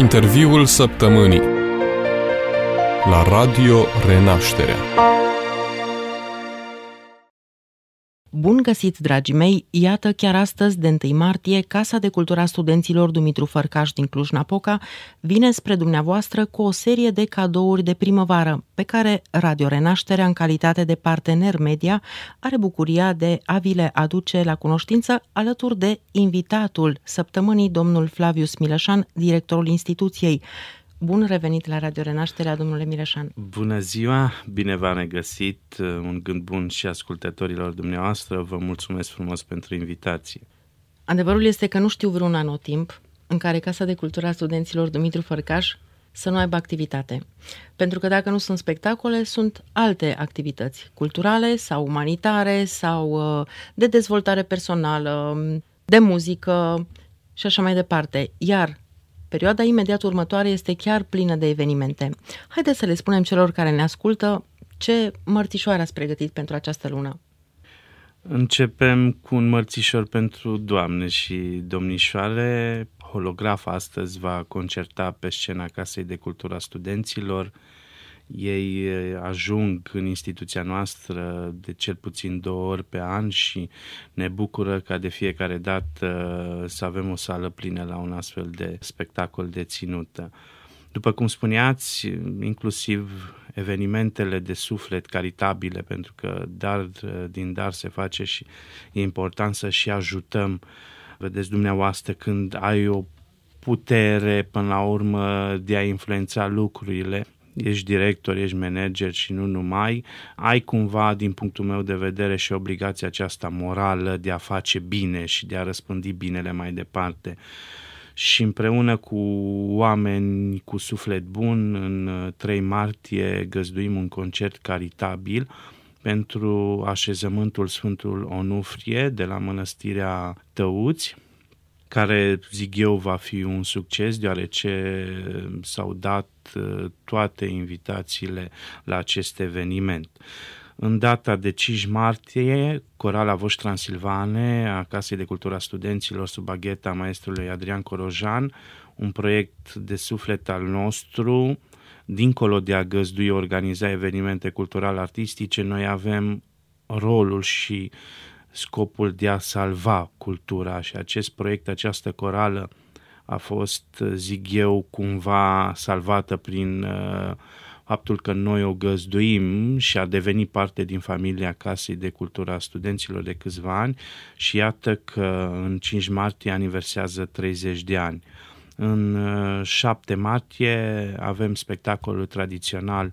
Interviul săptămânii la Radio Renașterea. Bun găsit, dragii mei! Iată, chiar astăzi, de 1 martie, Casa de Cultura Studenților Dumitru Fărcaș din Cluj-Napoca vine spre dumneavoastră cu o serie de cadouri de primăvară, pe care Radio Renașterea, în calitate de partener media, are bucuria de a vi le aduce la cunoștință alături de invitatul săptămânii, domnul Flavius Mileșan, directorul instituției. Bun revenit la Radio Renașterea, domnule Mireșan. Bună ziua, bine v-am regăsit, un gând bun și ascultătorilor dumneavoastră, vă mulțumesc frumos pentru invitație. Adevărul este că nu știu vreun anotimp în care Casa de Cultură a Studenților Dumitru Fărcaș să nu aibă activitate. Pentru că dacă nu sunt spectacole, sunt alte activități culturale sau umanitare sau uh, de dezvoltare personală, de muzică și așa mai departe. Iar Perioada imediat următoare este chiar plină de evenimente. Haideți să le spunem celor care ne ascultă ce mărțișoare ați pregătit pentru această lună. Începem cu un mărțișor pentru doamne și domnișoare. Holograf astăzi va concerta pe scena Casei de Cultura Studenților ei ajung în instituția noastră de cel puțin două ori pe an și ne bucură ca de fiecare dată să avem o sală plină la un astfel de spectacol de ținută. După cum spuneați, inclusiv evenimentele de suflet caritabile, pentru că dar din dar se face și e important să și ajutăm. Vedeți dumneavoastră când ai o putere până la urmă de a influența lucrurile, ești director, ești manager și nu numai, ai cumva, din punctul meu de vedere, și obligația aceasta morală de a face bine și de a răspândi binele mai departe. Și împreună cu oameni cu suflet bun, în 3 martie găzduim un concert caritabil pentru așezământul Sfântul Onufrie de la Mănăstirea Tăuți, care, zic eu, va fi un succes, deoarece s-au dat uh, toate invitațiile la acest eveniment. În data de 5 martie, Corala Voș Transilvane, a Casei de Cultura Studenților sub agheta maestrului Adrian Corojan, un proiect de suflet al nostru, dincolo de a găzdui organiza evenimente cultural-artistice, noi avem rolul și scopul de a salva cultura și acest proiect, această corală a fost, zic eu, cumva salvată prin uh, faptul că noi o găzduim și a devenit parte din familia Casei de Cultura a Studenților de câțiva ani și iată că în 5 martie aniversează 30 de ani. În 7 uh, martie avem spectacolul tradițional uh,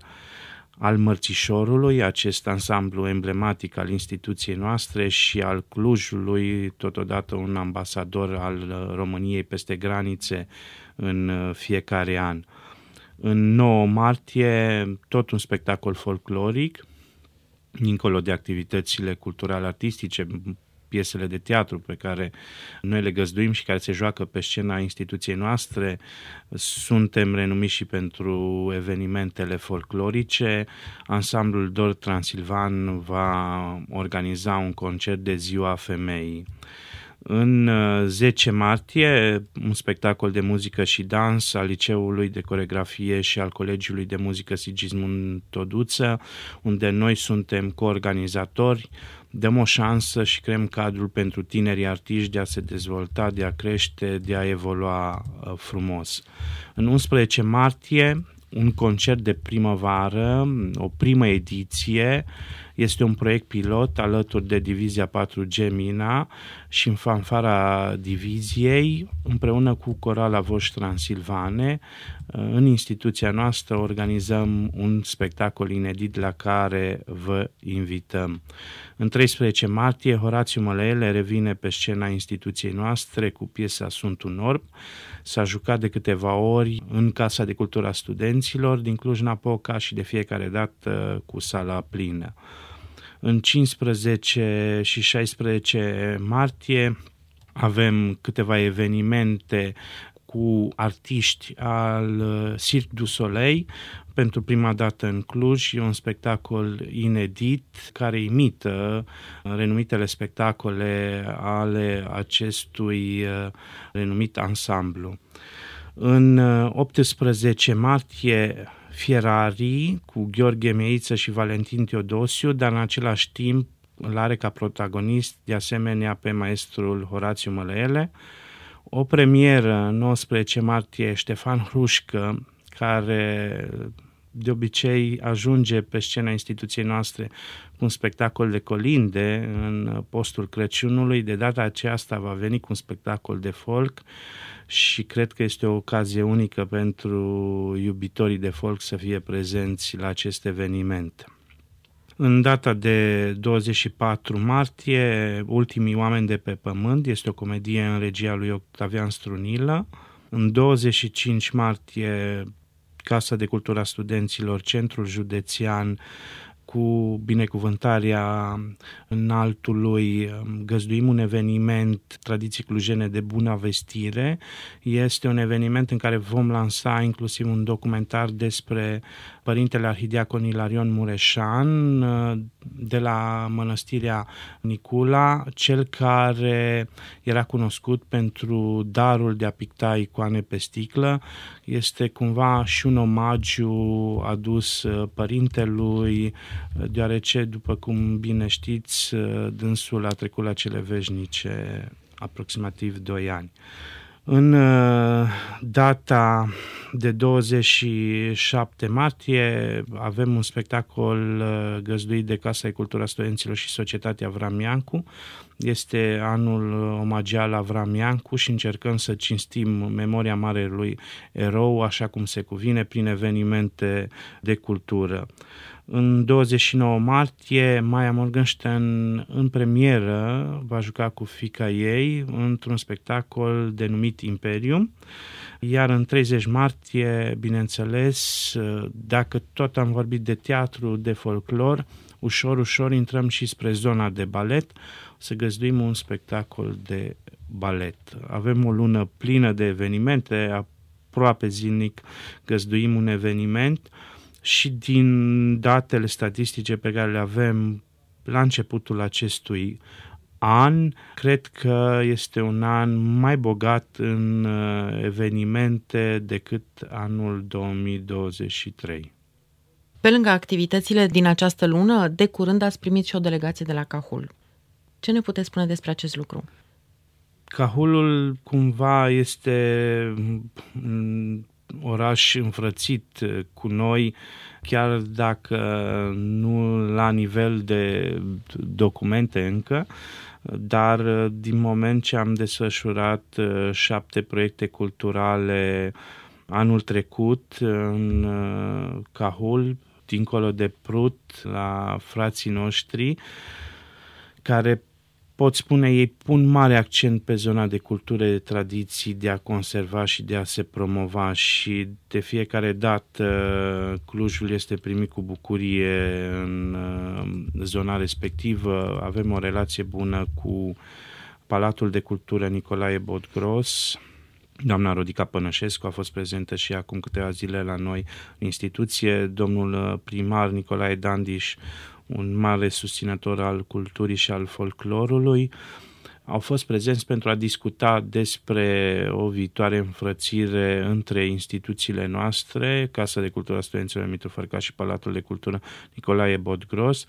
al Mărțișorului, acest ansamblu emblematic al instituției noastre și al Clujului, totodată un ambasador al României peste granițe în fiecare an. În 9 martie, tot un spectacol folcloric, dincolo de activitățile culturale artistice, piesele de teatru pe care noi le găzduim și care se joacă pe scena instituției noastre. Suntem renumiți și pentru evenimentele folclorice. Ansamblul Dor Transilvan va organiza un concert de ziua femeii. În 10 uh, martie, un spectacol de muzică și dans al Liceului de Coregrafie și al Colegiului de Muzică Sigismund Toduță, unde noi suntem coorganizatori, dăm o șansă și creăm cadrul pentru tinerii artiști de a se dezvolta, de a crește, de a evolua uh, frumos. În 11 martie, un concert de primăvară, o primă ediție, este un proiect pilot alături de Divizia 4G Mina și în fanfara diviziei, împreună cu Corala Voș Transilvane, în instituția noastră organizăm un spectacol inedit la care vă invităm. În 13 martie, Horațiu Mălele revine pe scena instituției noastre cu piesa Sunt un orb. S-a jucat de câteva ori în Casa de Cultura Studenților din Cluj-Napoca și de fiecare dată cu sala plină. În 15 și 16 martie avem câteva evenimente cu artiști al uh, Cirque du Soleil pentru prima dată în Cluj. E un spectacol inedit care imită uh, renumitele spectacole ale acestui uh, renumit ansamblu. În 18 martie Fierari cu Gheorghe Meiță și Valentin Teodosiu, dar în același timp îl are ca protagonist de asemenea pe maestrul Horațiu Mălăele. O premieră 19 martie Ștefan Hrușcă, care de obicei ajunge pe scena instituției noastre cu un spectacol de colinde în postul Crăciunului. De data aceasta va veni cu un spectacol de folk și cred că este o ocazie unică pentru iubitorii de folk să fie prezenți la acest eveniment. În data de 24 martie, Ultimii oameni de pe pământ este o comedie în regia lui Octavian Strunilă. În 25 martie, Casa de Cultura Studenților, Centrul Județean cu binecuvântarea înaltului, găzduim un eveniment tradiții clujene de bună vestire. Este un eveniment în care vom lansa inclusiv un documentar despre părintele arhidiacon Ilarion Mureșan de la mănăstirea Nicula, cel care era cunoscut pentru darul de a picta icoane pe sticlă. Este cumva și un omagiu adus părintelui, deoarece, după cum bine știți, dânsul a trecut la cele veșnice aproximativ 2 ani. În uh, data de 27 martie avem un spectacol uh, găzduit de Casa de Cultura Studenților și Societatea Vramiancu. Este anul omagial la Vramiancu și încercăm să cinstim memoria marelui erou așa cum se cuvine prin evenimente de cultură. În 29 martie, Maya Morgenstern în premieră va juca cu fica ei într-un spectacol denumit Imperium. Iar în 30 martie, bineînțeles, dacă tot am vorbit de teatru, de folclor, ușor, ușor intrăm și spre zona de balet, să găzduim un spectacol de balet. Avem o lună plină de evenimente, aproape zilnic găzduim un eveniment și din datele statistice pe care le avem la începutul acestui an, cred că este un an mai bogat în uh, evenimente decât anul 2023. Pe lângă activitățile din această lună, de curând ați primit și o delegație de la Cahul. Ce ne puteți spune despre acest lucru? Cahulul cumva este oraș înfrățit uh, cu noi, chiar dacă nu la nivel de documente încă, dar uh, din moment ce am desfășurat uh, șapte proiecte culturale anul trecut în Cahul, dincolo de Prut, la frații noștri, care pot spune, ei pun mare accent pe zona de cultură, de tradiții, de a conserva și de a se promova și de fiecare dată Clujul este primit cu bucurie în uh, zona respectivă. Avem o relație bună cu Palatul de Cultură Nicolae Bodgros, Doamna Rodica Pănășescu a fost prezentă și acum câteva zile la noi în instituție. Domnul primar Nicolae Dandiș un mare susținător al culturii și al folclorului, au fost prezenți pentru a discuta despre o viitoare înfrățire între instituțiile noastre, Casa de Cultură a Studenților Mitru Fărcaș și Palatul de Cultură Nicolae Bodgros,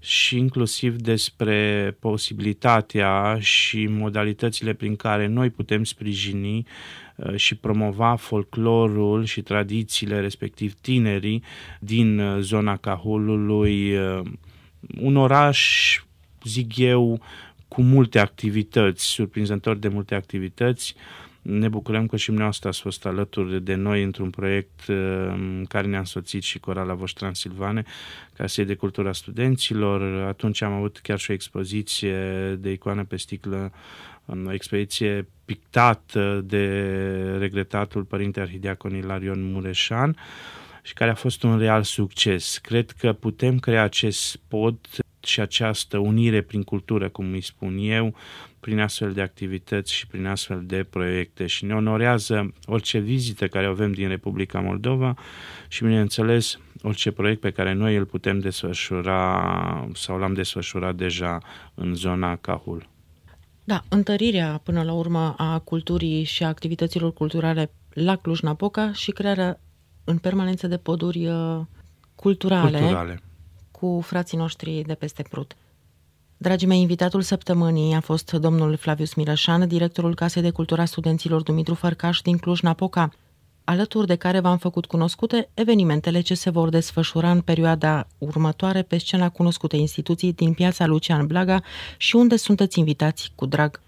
și inclusiv despre posibilitatea și modalitățile prin care noi putem sprijini uh, și promova folclorul și tradițiile, respectiv tinerii, din uh, zona Cahulului, uh, un oraș, zic eu, cu multe activități, surprinzător de multe activități, ne bucurăm că și dumneavoastră ați fost alături de noi într-un proiect în care ne-a însoțit și Corala Voș Transilvane, Casei de Cultura Studenților. Atunci am avut chiar și o expoziție de icoană pe sticlă, o expoziție pictată de regretatul Părinte Arhidiacon Ilarion Mureșan și care a fost un real succes. Cred că putem crea acest pod și această unire prin cultură, cum îi spun eu, prin astfel de activități și prin astfel de proiecte și ne onorează orice vizită care o avem din Republica Moldova și, bineînțeles, orice proiect pe care noi îl putem desfășura sau l-am desfășurat deja în zona Cahul. Da, întărirea până la urmă a culturii și a activităților culturale la Cluj-Napoca și crearea în permanență de poduri uh, culturale, culturale. Cu frații noștri de peste Prut. Dragii mei, invitatul săptămânii a fost domnul Flavius Mileșan, directorul Casei de Cultura Studenților Dumitru Fărcaș din Cluj-Napoca, alături de care v-am făcut cunoscute evenimentele ce se vor desfășura în perioada următoare pe scena cunoscute instituții din piața Lucian Blaga și unde sunteți invitați cu drag.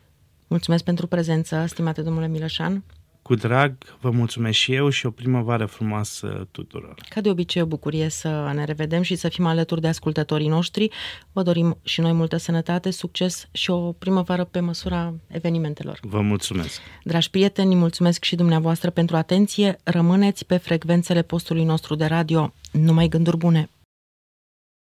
Mulțumesc pentru prezență, stimate domnule Mileșan. Cu drag, vă mulțumesc și eu și o primăvară frumoasă tuturor. Ca de obicei, o bucurie să ne revedem și să fim alături de ascultătorii noștri. Vă dorim și noi multă sănătate, succes și o primăvară pe măsura evenimentelor. Vă mulțumesc! Dragi prieteni, mulțumesc și dumneavoastră pentru atenție. Rămâneți pe frecvențele postului nostru de radio. Numai gânduri bune!